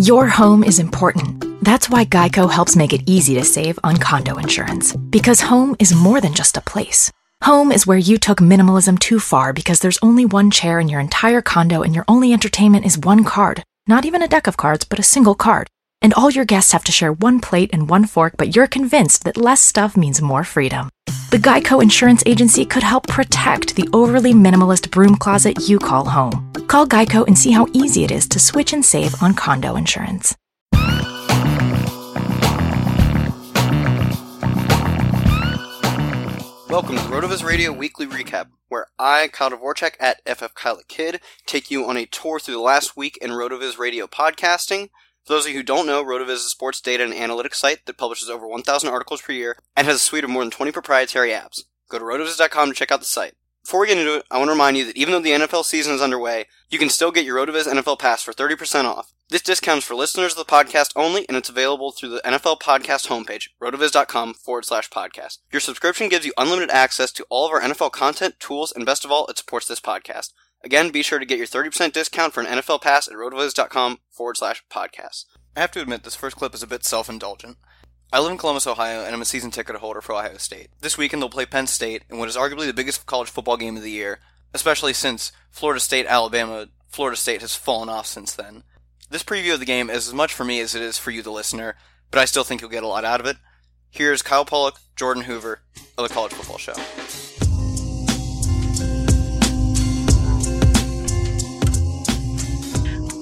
Your home is important. That's why Geico helps make it easy to save on condo insurance. Because home is more than just a place. Home is where you took minimalism too far because there's only one chair in your entire condo and your only entertainment is one card. Not even a deck of cards, but a single card. And all your guests have to share one plate and one fork, but you're convinced that less stuff means more freedom. The Geico Insurance Agency could help protect the overly minimalist broom closet you call home. Call Geico and see how easy it is to switch and save on condo insurance. Welcome to Rotoviz Radio Weekly Recap, where I, Kyle Dvorak at FF Kid, take you on a tour through the last week in Rotoviz Radio podcasting. For those of you who don't know, Rotoviz is a sports data and analytics site that publishes over 1,000 articles per year and has a suite of more than 20 proprietary apps. Go to rotoviz.com to check out the site. Before we get into it, I want to remind you that even though the NFL season is underway, you can still get your Rotoviz NFL Pass for 30% off. This discount is for listeners of the podcast only, and it's available through the NFL Podcast homepage, rotoviz.com forward slash podcast. Your subscription gives you unlimited access to all of our NFL content, tools, and best of all, it supports this podcast. Again, be sure to get your 30% discount for an NFL Pass at rotoviz.com forward slash podcast. I have to admit, this first clip is a bit self indulgent. I live in Columbus, Ohio, and I'm a season ticket holder for Ohio State. This weekend they'll play Penn State in what is arguably the biggest college football game of the year, especially since Florida State, Alabama, Florida State has fallen off since then. This preview of the game is as much for me as it is for you, the listener, but I still think you'll get a lot out of it. Here's Kyle Pollock, Jordan Hoover of the College Football Show.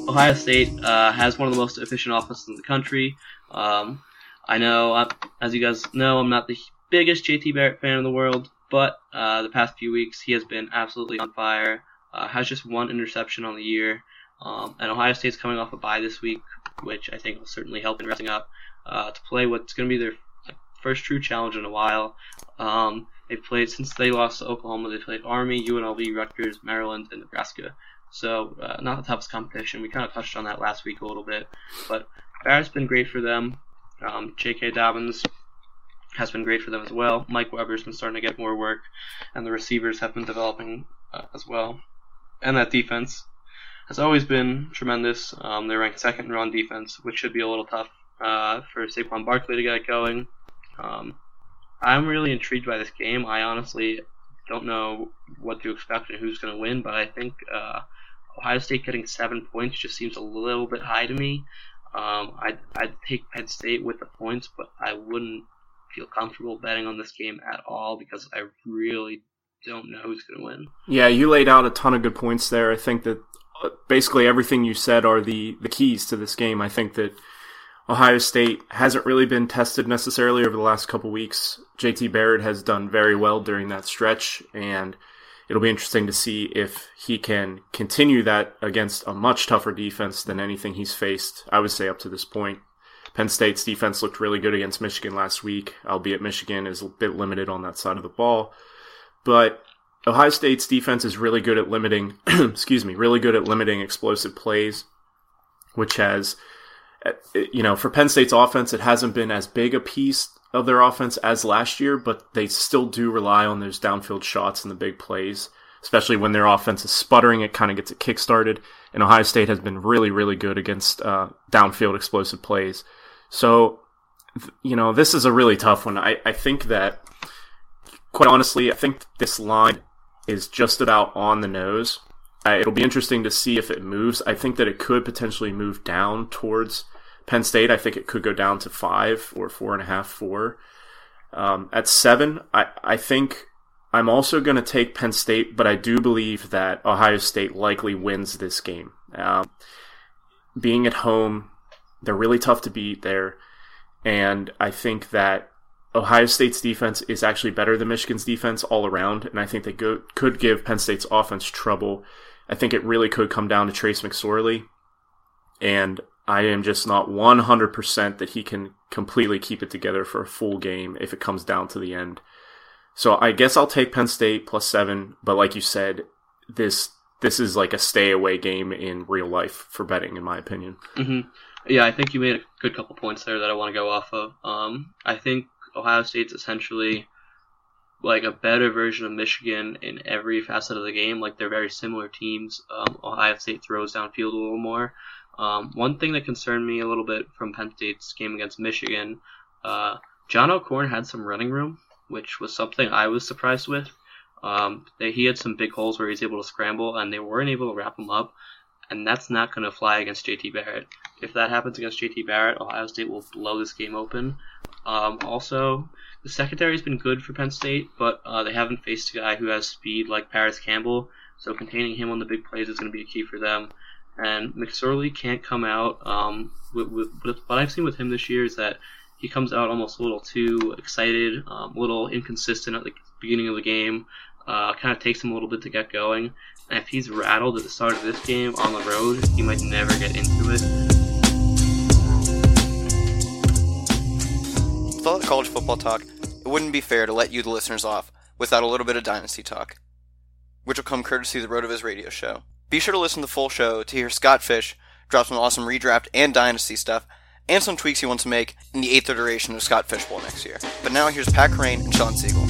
Ohio State uh, has one of the most efficient offenses in the country. Um, I know, uh, as you guys know, I'm not the biggest JT Barrett fan in the world, but uh, the past few weeks he has been absolutely on fire. Uh, has just one interception on the year, um, and Ohio State's coming off a bye this week, which I think will certainly help in resting up uh, to play what's going to be their first true challenge in a while. Um, they've played since they lost to Oklahoma. They played Army, UNLV, Rutgers, Maryland, and Nebraska. So uh, not the toughest competition. We kind of touched on that last week a little bit, but Barrett's been great for them. Um, J.K. Dobbins has been great for them as well. Mike Weber's been starting to get more work, and the receivers have been developing uh, as well. And that defense has always been tremendous. Um, they're ranked second in run defense, which should be a little tough uh, for Saquon Barkley to get going. Um, I'm really intrigued by this game. I honestly don't know what to expect and who's going to win, but I think uh, Ohio State getting seven points just seems a little bit high to me. Um, I'd, I'd take Penn State with the points, but I wouldn't feel comfortable betting on this game at all because I really don't know who's going to win. Yeah, you laid out a ton of good points there. I think that uh, basically everything you said are the, the keys to this game. I think that Ohio State hasn't really been tested necessarily over the last couple weeks. JT Barrett has done very well during that stretch, and it'll be interesting to see if he can continue that against a much tougher defense than anything he's faced, I would say, up to this point. Penn State's defense looked really good against Michigan last week, albeit Michigan is a bit limited on that side of the ball. But Ohio State's defense is really good at limiting, excuse me, really good at limiting explosive plays, which has, uh, you know, for Penn State's offense, it hasn't been as big a piece of their offense as last year, but they still do rely on those downfield shots and the big plays, especially when their offense is sputtering. It kind of gets it kickstarted. And Ohio State has been really, really good against uh, downfield explosive plays. So, you know, this is a really tough one. I, I think that, quite honestly, I think this line is just about on the nose. Uh, it'll be interesting to see if it moves. I think that it could potentially move down towards Penn State, I think it could go down to five or four and a half, four. Um, at seven, I, I think I'm also going to take Penn State, but I do believe that Ohio State likely wins this game. Um, being at home, they're really tough to beat there. And I think that Ohio State's defense is actually better than Michigan's defense all around. And I think they go, could give Penn State's offense trouble. I think it really could come down to Trace McSorley. And I am just not 100% that he can completely keep it together for a full game if it comes down to the end. So I guess I'll take Penn State plus seven, but like you said, this this is like a stay away game in real life for betting, in my opinion. Mm-hmm. Yeah, I think you made a good couple points there that I want to go off of. Um, I think Ohio State's essentially like a better version of Michigan in every facet of the game. Like they're very similar teams. Um, Ohio State throws downfield a little more. Um, one thing that concerned me a little bit from Penn State's game against Michigan, uh, John O'Korn had some running room, which was something I was surprised with. Um, he had some big holes where he was able to scramble, and they weren't able to wrap him up, and that's not going to fly against JT Barrett. If that happens against JT Barrett, Ohio State will blow this game open. Um, also, the secondary has been good for Penn State, but uh, they haven't faced a guy who has speed like Parris Campbell, so containing him on the big plays is going to be a key for them and McSorley can't come out. Um, with, with, what I've seen with him this year is that he comes out almost a little too excited, um, a little inconsistent at the beginning of the game. Uh, kind of takes him a little bit to get going. And if he's rattled at the start of this game on the road, he might never get into it. With all the college football talk, it wouldn't be fair to let you, the listeners, off without a little bit of dynasty talk, which will come courtesy the RotoViz radio show. Be sure to listen to the full show to hear Scott Fish drop some awesome redraft and dynasty stuff, and some tweaks he wants to make in the eighth iteration of Scott Fish Bowl next year. But now here's Pat Kerrane and Sean Siegel.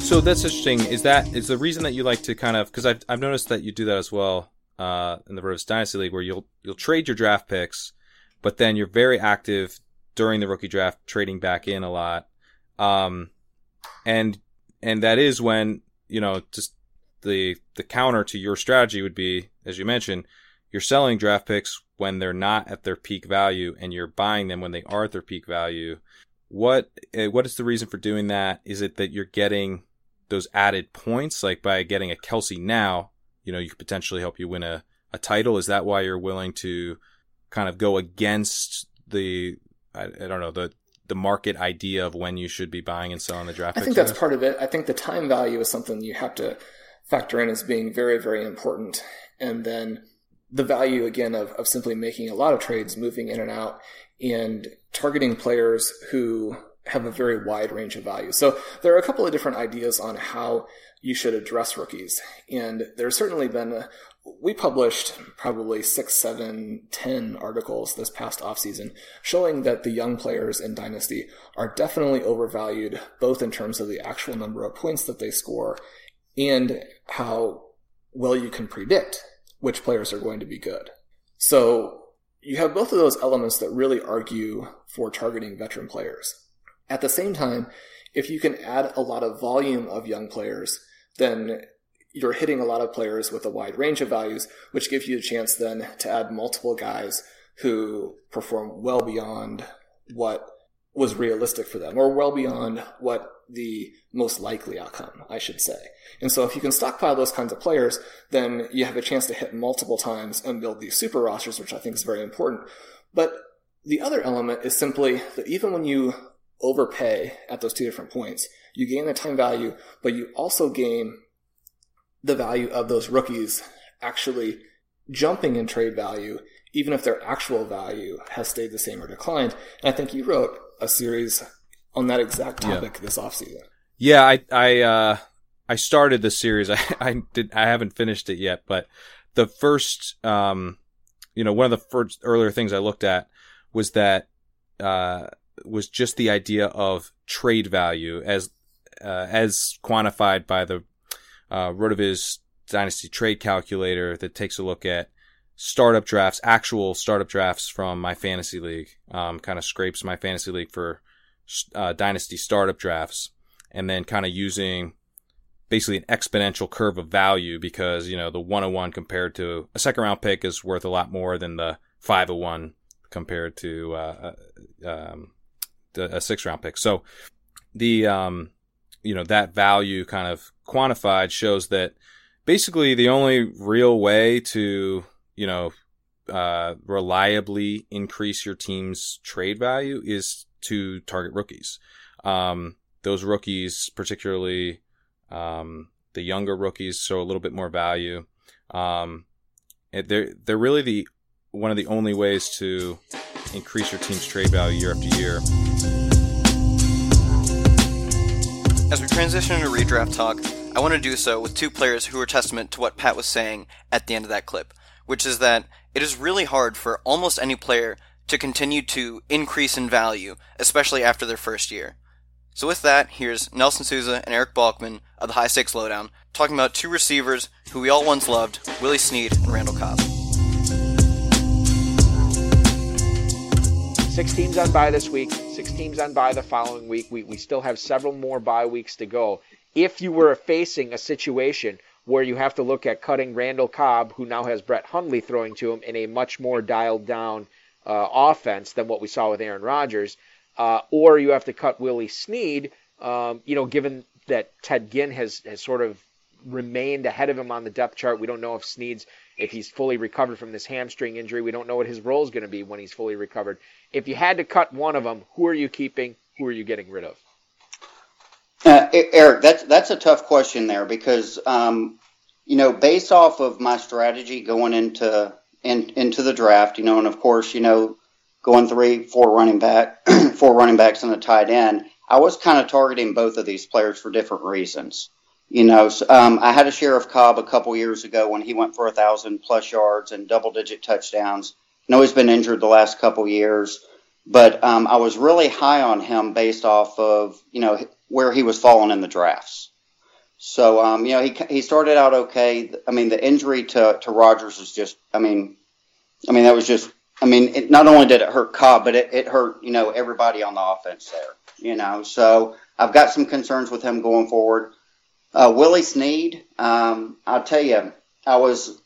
So that's interesting. Is that is the reason that you like to kind of because I've I've noticed that you do that as well uh, in the RotoViz Dynasty League, where you'll you'll trade your draft picks, but then you're very active during the rookie draft, trading back in a lot, um, and and that is when you know, just the the counter to your strategy would be, as you mentioned, you're selling draft picks when they're not at their peak value, and you're buying them when they are at their peak value. What eh, what is the reason for doing that? Is it that you're getting those added points, like by getting a Kelsey now, you know, you could potentially help you win a, a title? Is that why you're willing to kind of go against the I, I don't know the the market idea of when you should be buying and selling the draft. I think that's part of it. I think the time value is something you have to factor in as being very, very important. And then the value again of, of simply making a lot of trades, moving in and out, and targeting players who have a very wide range of value. So there are a couple of different ideas on how you should address rookies. And there's certainly been a, we published probably six, seven, ten articles this past offseason showing that the young players in Dynasty are definitely overvalued, both in terms of the actual number of points that they score and how well you can predict which players are going to be good. So you have both of those elements that really argue for targeting veteran players. At the same time, if you can add a lot of volume of young players, then you're hitting a lot of players with a wide range of values, which gives you a chance then to add multiple guys who perform well beyond what was realistic for them, or well beyond what the most likely outcome, I should say. And so if you can stockpile those kinds of players, then you have a chance to hit multiple times and build these super rosters, which I think is very important. But the other element is simply that even when you overpay at those two different points, You gain the time value, but you also gain the value of those rookies actually jumping in trade value, even if their actual value has stayed the same or declined. And I think you wrote a series on that exact topic yeah. this offseason. Yeah, I I uh, I started the series. I I did I haven't finished it yet, but the first um, you know, one of the first earlier things I looked at was that uh, was just the idea of trade value as uh, as quantified by the uh, Rotoviz Dynasty Trade Calculator that takes a look at startup drafts, actual startup drafts from my fantasy league. Um, kind of scrapes my fantasy league for uh, Dynasty startup drafts, and then kind of using basically an exponential curve of value because you know the 101 compared to a second round pick is worth a lot more than the 501 compared to uh, uh um, a six round pick. So the um, you know that value kind of quantified shows that basically the only real way to you know uh, reliably increase your team's trade value is to target rookies. Um, those rookies, particularly um, the younger rookies, show a little bit more value. Um, they're they're really the one of the only ways to increase your team's trade value year after year. As we transition into redraft talk, I want to do so with two players who are testament to what Pat was saying at the end of that clip, which is that it is really hard for almost any player to continue to increase in value, especially after their first year. So with that, here's Nelson Souza and Eric Balkman of the High Stakes Lowdown talking about two receivers who we all once loved, Willie Snead and Randall Cobb. Six teams on bye this week, teams on bye the following week. We, we still have several more bye weeks to go. If you were facing a situation where you have to look at cutting Randall Cobb, who now has Brett Hundley throwing to him in a much more dialed down uh, offense than what we saw with Aaron Rodgers, uh, or you have to cut Willie Snead, um, you know, given that Ted Ginn has, has sort of remained ahead of him on the depth chart. We don't know if Snead's if he's fully recovered from this hamstring injury. We don't know what his role is going to be when he's fully recovered. If you had to cut one of them, who are you keeping? Who are you getting rid of? Uh, Eric, that's that's a tough question there because um, you know, based off of my strategy going into in, into the draft, you know, and of course, you know, going three, four running back, four running backs and a tight end, I was kind of targeting both of these players for different reasons. You know, so, um, I had a share of Cobb a couple years ago when he went for a thousand plus yards and double digit touchdowns. I know he's been injured the last couple years, but um, I was really high on him based off of you know where he was falling in the drafts. So um, you know he he started out okay. I mean the injury to to Rodgers is just I mean I mean that was just I mean it, not only did it hurt Cobb but it, it hurt you know everybody on the offense there. You know so I've got some concerns with him going forward. Uh, Willie Snead, um, I'll tell you, I was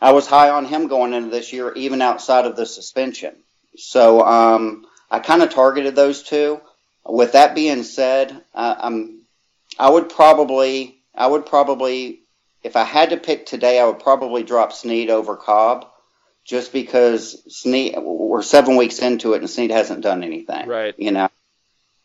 I was high on him going into this year, even outside of the suspension. So um, I kind of targeted those two. With that being said, uh, I'm I would probably I would probably if I had to pick today, I would probably drop Snead over Cobb, just because Snead we're seven weeks into it and Snead hasn't done anything. Right. You know.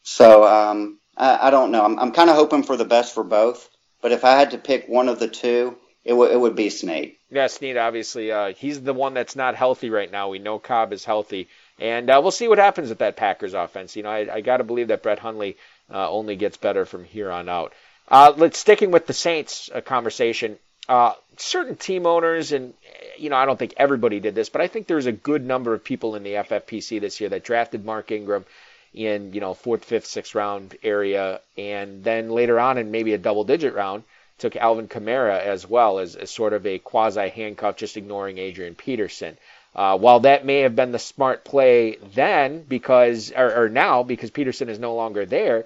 So um, I, I don't know. I'm, I'm kind of hoping for the best for both. But if I had to pick one of the two, it, w- it would be Snead. Yeah, Snead, obviously. Uh, he's the one that's not healthy right now. We know Cobb is healthy. And uh, we'll see what happens with that Packers offense. You know, I, I got to believe that Brett Hundley uh, only gets better from here on out. Uh, let's sticking with the Saints uh, conversation. Uh, certain team owners, and you know, I don't think everybody did this, but I think there's a good number of people in the FFPC this year that drafted Mark Ingram in you know fourth, fifth, sixth round area, and then later on in maybe a double digit round took Alvin Kamara as well as, as sort of a quasi handcuff, just ignoring Adrian Peterson. Uh, while that may have been the smart play then, because or, or now because Peterson is no longer there,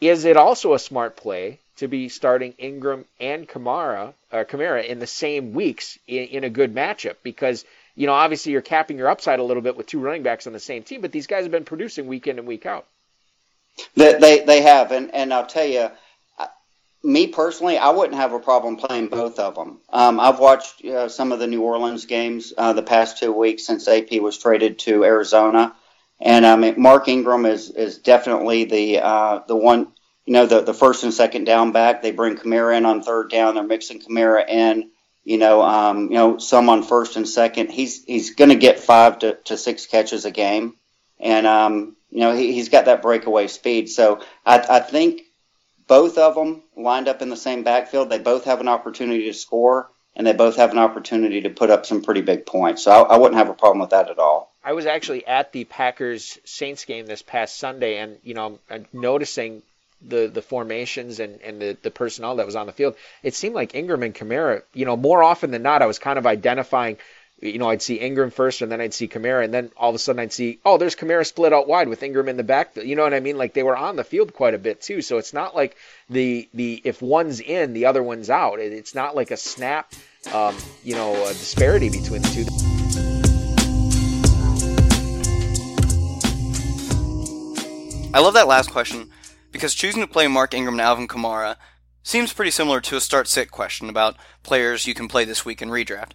is it also a smart play to be starting Ingram and Kamara, uh, Kamara in the same weeks in, in a good matchup? Because you know, obviously you're capping your upside a little bit with two running backs on the same team, but these guys have been producing week in and week out. They they, they have, and and I'll tell you, me personally, I wouldn't have a problem playing both of them. Um, I've watched uh, some of the New Orleans games uh, the past two weeks since AP was traded to Arizona, and I mean Mark Ingram is is definitely the uh, the one you know, the, the first and second down back. They bring Kamara in on third down. They're mixing Kamara in. You know, um, you know, some on first and second. He's he's going to get five to, to six catches a game, and um, you know he, he's got that breakaway speed. So I, I think both of them lined up in the same backfield. They both have an opportunity to score, and they both have an opportunity to put up some pretty big points. So I, I wouldn't have a problem with that at all. I was actually at the Packers Saints game this past Sunday, and you know, noticing the the formations and and the the personnel that was on the field. It seemed like Ingram and Kamara, you know, more often than not, I was kind of identifying. You know, I'd see Ingram first, and then I'd see Kamara, and then all of a sudden I'd see, oh, there's Kamara split out wide with Ingram in the backfield. You know what I mean? Like they were on the field quite a bit too. So it's not like the the if one's in, the other one's out. It's not like a snap, um, you know, a disparity between the two. I love that last question because choosing to play Mark Ingram and Alvin Kamara seems pretty similar to a start sit question about players you can play this week in redraft.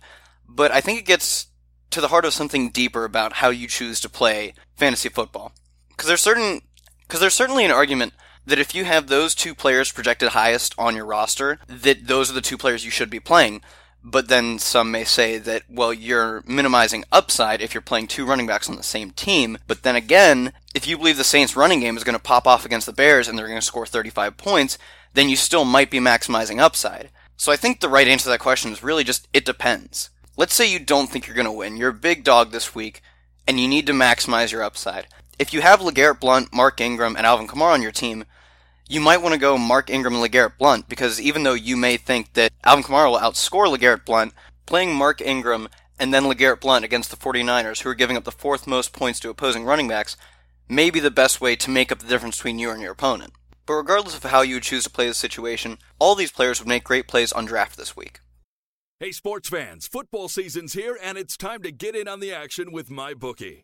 But I think it gets to the heart of something deeper about how you choose to play fantasy football. Because there's certain because there's certainly an argument that if you have those two players projected highest on your roster, that those are the two players you should be playing. But then some may say that, well, you're minimizing upside if you're playing two running backs on the same team. But then again, if you believe the Saints running game is going to pop off against the Bears and they're going to score 35 points, then you still might be maximizing upside. So I think the right answer to that question is really just it depends. Let's say you don't think you're going to win. You're a big dog this week and you need to maximize your upside. If you have LeGarrette Blunt, Mark Ingram, and Alvin Kamara on your team, you might want to go Mark Ingram and LeGarrette Blunt because even though you may think that Alvin Kamara will outscore LeGarrette Blunt, playing Mark Ingram and then LeGarrette Blunt against the 49ers, who are giving up the fourth most points to opposing running backs, may be the best way to make up the difference between you and your opponent. But regardless of how you choose to play the situation, all these players would make great plays on draft this week. Hey, sports fans, football season's here, and it's time to get in on the action with MyBookie.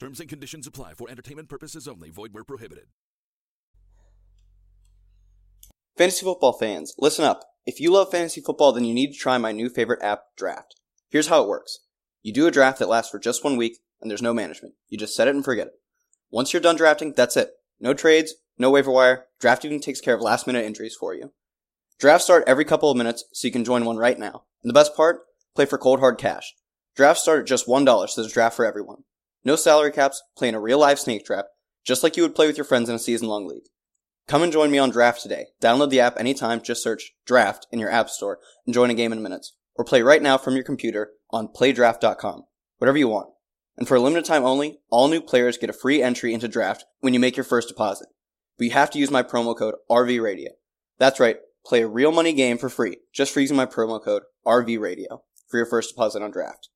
Terms and conditions apply for entertainment purposes only. Void where prohibited. Fantasy football fans, listen up. If you love fantasy football, then you need to try my new favorite app, Draft. Here's how it works. You do a draft that lasts for just one week, and there's no management. You just set it and forget it. Once you're done drafting, that's it. No trades, no waiver wire. Draft even takes care of last minute injuries for you. Drafts start every couple of minutes, so you can join one right now. And the best part? Play for cold hard cash. Drafts start at just $1, so there's a draft for everyone. No salary caps, play in a real live snake draft, just like you would play with your friends in a season long league. Come and join me on Draft today. Download the app anytime, just search Draft in your app store and join a game in minutes. Or play right now from your computer on playdraft.com. Whatever you want. And for a limited time only, all new players get a free entry into Draft when you make your first deposit. But you have to use my promo code RVRadio. That's right, play a real money game for free just for using my promo code RVRadio for your first deposit on Draft.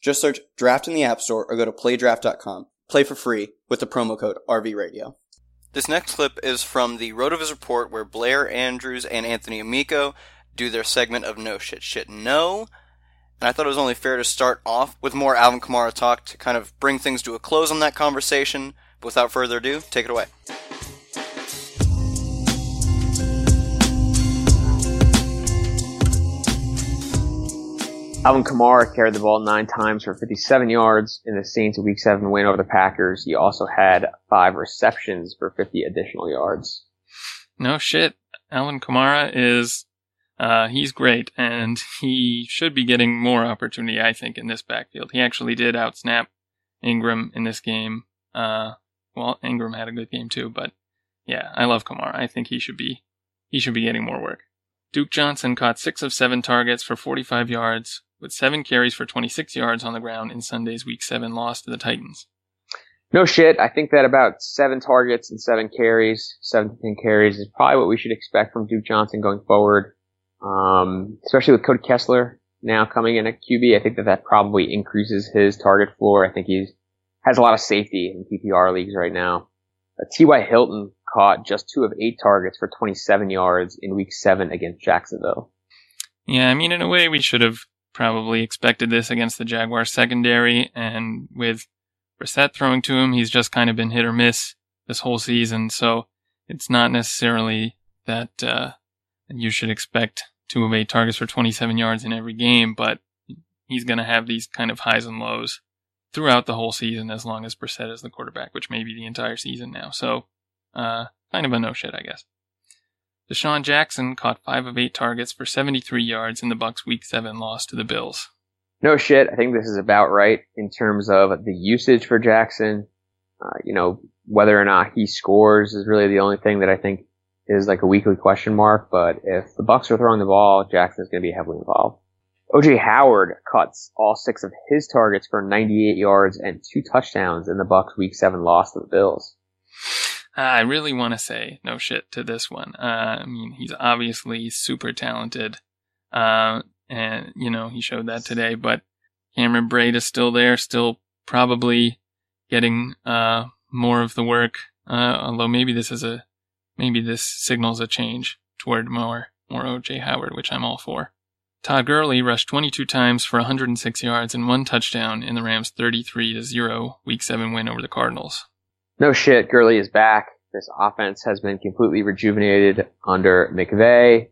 Just search Draft in the App Store or go to playdraft.com. Play for free with the promo code RVRadio. This next clip is from the RotoViz report where Blair Andrews and Anthony Amico do their segment of No Shit Shit No. And I thought it was only fair to start off with more Alvin Kamara talk to kind of bring things to a close on that conversation. But without further ado, take it away. Alvin Kamara carried the ball nine times for 57 yards in the Saints Week 7 win over the Packers. He also had five receptions for 50 additional yards. No shit. Alvin Kamara is, uh, he's great and he should be getting more opportunity, I think, in this backfield. He actually did outsnap Ingram in this game. Uh, well, Ingram had a good game too, but yeah, I love Kamara. I think he should be, he should be getting more work. Duke Johnson caught six of seven targets for 45 yards, with seven carries for 26 yards on the ground in Sunday's Week 7 loss to the Titans. No shit. I think that about seven targets and seven carries, seven to ten carries is probably what we should expect from Duke Johnson going forward. Um, especially with Cody Kessler now coming in at QB, I think that that probably increases his target floor. I think he's has a lot of safety in PPR leagues right now. Uh, T.Y. Hilton caught just two of eight targets for 27 yards in week seven against Jacksonville. Yeah, I mean, in a way, we should have probably expected this against the Jaguars secondary, and with Brissett throwing to him, he's just kind of been hit or miss this whole season, so it's not necessarily that uh, you should expect two of eight targets for 27 yards in every game, but he's going to have these kind of highs and lows throughout the whole season as long as Brissett is the quarterback, which may be the entire season now. So, uh, kind of a no shit, I guess. DeSean Jackson caught five of eight targets for 73 yards in the Bucs' Week Seven loss to the Bills. No shit. I think this is about right in terms of the usage for Jackson. Uh, you know, whether or not he scores is really the only thing that I think is like a weekly question mark. But if the Bucs are throwing the ball, Jackson's going to be heavily involved. OJ Howard cuts all six of his targets for 98 yards and two touchdowns in the Bucs' Week Seven loss to the Bills. I really want to say no shit to this one. Uh, I mean, he's obviously super talented. Uh, and, you know, he showed that today, but Cameron Brate is still there, still probably getting, uh, more of the work. Uh, although maybe this is a, maybe this signals a change toward more, more OJ Howard, which I'm all for. Todd Gurley rushed 22 times for 106 yards and one touchdown in the Rams' 33 0 Week 7 win over the Cardinals. No shit, Gurley is back. This offense has been completely rejuvenated under McVay.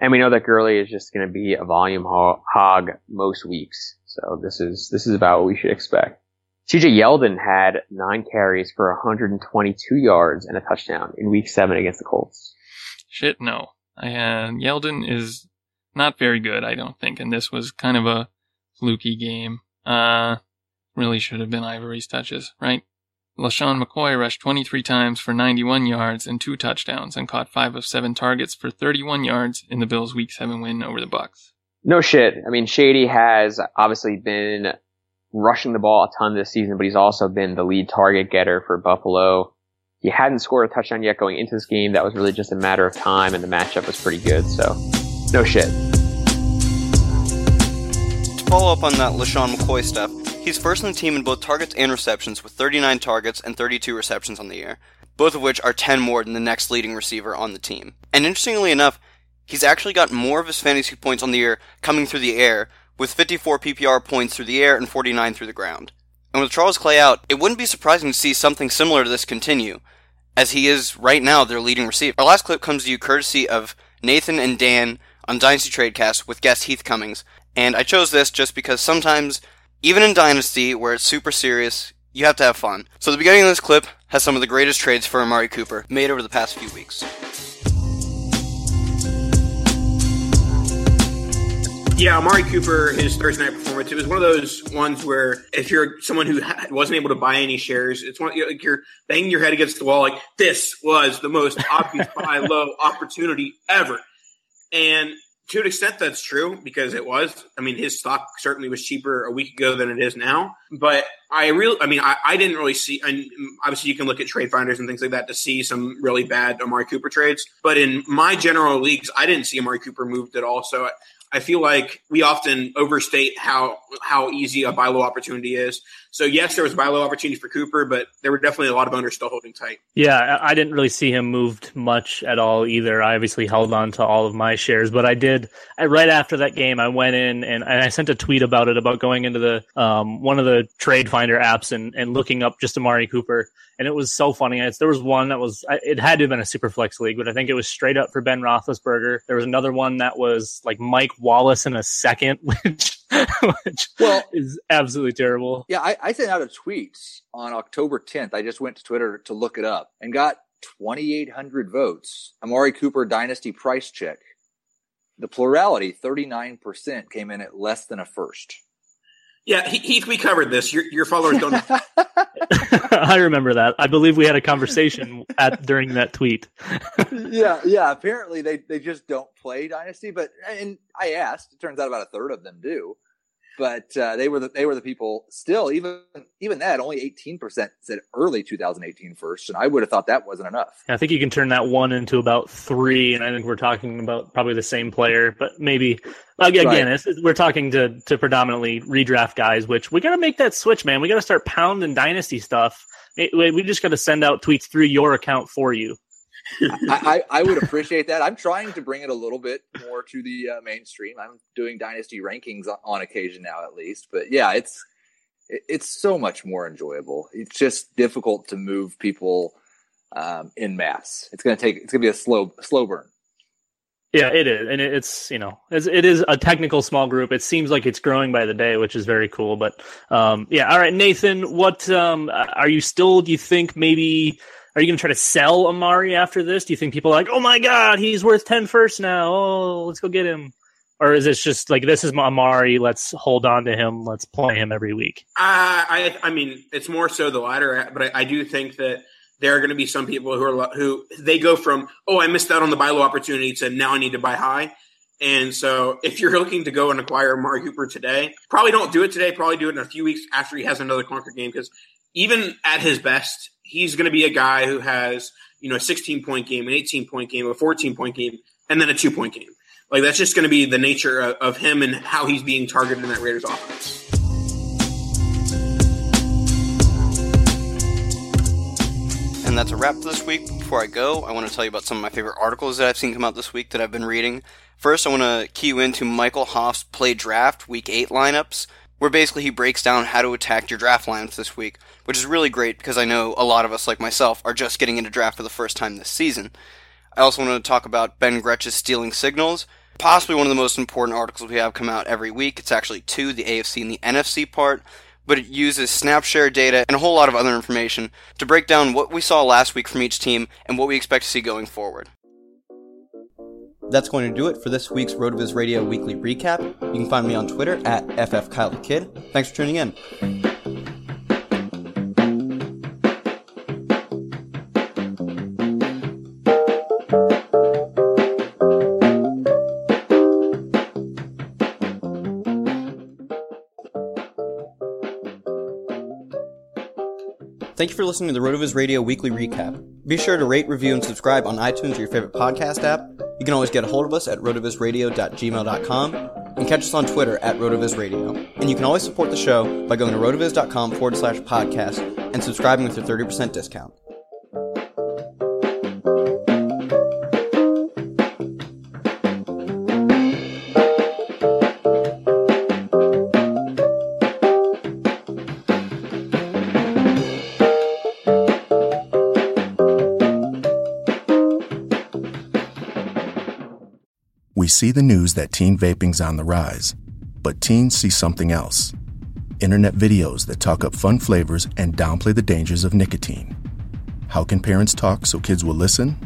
And we know that Gurley is just going to be a volume hog most weeks. So this is, this is about what we should expect. TJ Yeldon had nine carries for 122 yards and a touchdown in week seven against the Colts. Shit, no. I, uh, Yeldon is not very good, I don't think. And this was kind of a fluky game. Uh, really should have been Ivory's touches, right? LeSean McCoy rushed 23 times for 91 yards and two touchdowns and caught five of seven targets for 31 yards in the Bills' Week 7 win over the Bucs. No shit. I mean, Shady has obviously been rushing the ball a ton this season, but he's also been the lead target getter for Buffalo. He hadn't scored a touchdown yet going into this game. That was really just a matter of time, and the matchup was pretty good. So, no shit. To follow up on that LeSean McCoy stuff, He's first in the team in both targets and receptions with 39 targets and 32 receptions on the year, both of which are 10 more than the next leading receiver on the team. And interestingly enough, he's actually got more of his fantasy points on the year coming through the air, with 54 PPR points through the air and 49 through the ground. And with Charles Clay out, it wouldn't be surprising to see something similar to this continue, as he is right now their leading receiver. Our last clip comes to you courtesy of Nathan and Dan on Dynasty Tradecast with guest Heath Cummings, and I chose this just because sometimes even in Dynasty, where it's super serious, you have to have fun. So the beginning of this clip has some of the greatest trades for Amari Cooper made over the past few weeks. Yeah, Amari Cooper, his Thursday night performance, it was one of those ones where if you're someone who wasn't able to buy any shares, it's one like you're banging your head against the wall like this was the most obvious buy low opportunity ever. And to an extent, that's true because it was. I mean, his stock certainly was cheaper a week ago than it is now. But I really, I mean, I, I didn't really see. And obviously, you can look at trade finders and things like that to see some really bad Amari Cooper trades. But in my general leagues, I didn't see Amari Cooper moved at all. So I feel like we often overstate how how easy a buy low opportunity is. So yes, there was buy low opportunities for Cooper, but there were definitely a lot of owners still holding tight. Yeah, I didn't really see him moved much at all either. I obviously held on to all of my shares, but I did I, right after that game. I went in and, and I sent a tweet about it about going into the um, one of the trade finder apps and, and looking up just Amari Cooper, and it was so funny. There was one that was it had to have been a super flex league, but I think it was straight up for Ben Roethlisberger. There was another one that was like Mike Wallace in a second, which which well, is absolutely terrible. Yeah, I, I sent out a tweet on October 10th. I just went to Twitter to look it up and got 2,800 votes. Amari Cooper Dynasty price check. The plurality, 39%, came in at less than a first. Yeah, Heath, we covered this. Your, your followers don't. I remember that. I believe we had a conversation at during that tweet. yeah, yeah. Apparently, they they just don't play Dynasty. But and I asked. It turns out about a third of them do. But uh, they were the, they were the people still even even that only 18% said early 2018 first and i would have thought that wasn't enough. I think you can turn that one into about three and i think we're talking about probably the same player but maybe again right. we're talking to to predominantly redraft guys which we got to make that switch man. We got to start pounding dynasty stuff. We just got to send out tweets through your account for you I, I, would appreciate that. I'm trying to bring it a little bit more to the uh, mainstream. I'm doing dynasty rankings on occasion now, at least. But yeah, it's it's so much more enjoyable. It's just difficult to move people um, in mass. It's to take. It's to be a slow slow burn. Yeah, it is, and it's you know it's, it is a technical small group. It seems like it's growing by the day, which is very cool. But um, yeah, all right, Nathan, what um, are you still? Do you think maybe are you going to try to sell Amari after this? Do you think people are like, oh my God, he's worth 10 first now. Oh, let's go get him. Or is this just like, this is Amari. Let's hold on to him. Let's play him every week. Uh, I, I mean, it's more so the latter, but I, I do think that there are going to be some people who are, who they go from, oh, I missed out on the buy low opportunity to now I need to buy high. And so if you're looking to go and acquire Amari Cooper today, probably don't do it today. Probably do it in a few weeks after he has another clunker game because even at his best, he's going to be a guy who has you know a 16 point game, an 18 point game, a 14 point game, and then a two point game. Like that's just going to be the nature of, of him and how he's being targeted in that Raiders offense. And that's a wrap for this week. Before I go, I want to tell you about some of my favorite articles that I've seen come out this week that I've been reading. First, I want to key you into Michael Hoff's Play Draft Week 8 lineups where basically he breaks down how to attack your draft lineups this week, which is really great because I know a lot of us, like myself, are just getting into draft for the first time this season. I also wanted to talk about Ben Gretch's Stealing Signals, possibly one of the most important articles we have come out every week. It's actually two, the AFC and the NFC part, but it uses SnapShare data and a whole lot of other information to break down what we saw last week from each team and what we expect to see going forward. That's going to do it for this week's RotoViz Radio Weekly Recap. You can find me on Twitter at FFKyleKid. Thanks for tuning in. Thank you for listening to the RotoViz Radio Weekly Recap. Be sure to rate, review, and subscribe on iTunes or your favorite podcast app. You can always get a hold of us at rotovizradio.gmail.com and catch us on Twitter at rotovizradio. And you can always support the show by going to rotoviz.com forward slash podcast and subscribing with your 30% discount. We see the news that teen vaping's on the rise, but teens see something else. Internet videos that talk up fun flavors and downplay the dangers of nicotine. How can parents talk so kids will listen?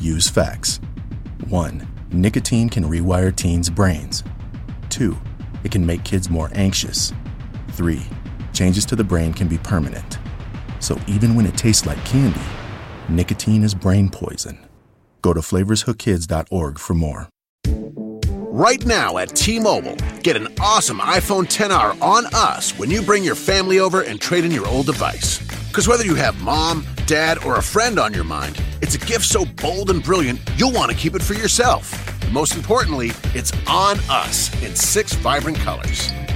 Use facts. 1. Nicotine can rewire teens' brains. 2. It can make kids more anxious. 3. Changes to the brain can be permanent. So even when it tastes like candy, nicotine is brain poison. Go to flavorshookkids.org for more. Right now at T Mobile, get an awesome iPhone 10R on us when you bring your family over and trade in your old device. Because whether you have mom, dad, or a friend on your mind, it's a gift so bold and brilliant you'll want to keep it for yourself. most importantly, it's on us in six vibrant colors.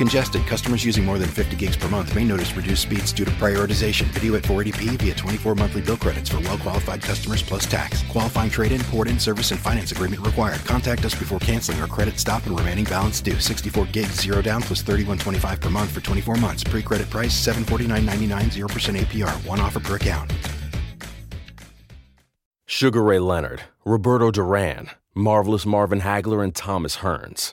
Congested, customers using more than 50 gigs per month may notice reduced speeds due to prioritization. Video at 480p via 24 monthly bill credits for well qualified customers plus tax. Qualifying trade in, port in, service, and finance agreement required. Contact us before canceling or credit stop and remaining balance due. 64 gigs, zero down plus 31.25 per month for 24 months. Pre credit price 749.99, 0% APR. One offer per account. Sugar Ray Leonard, Roberto Duran, Marvelous Marvin Hagler, and Thomas Hearns.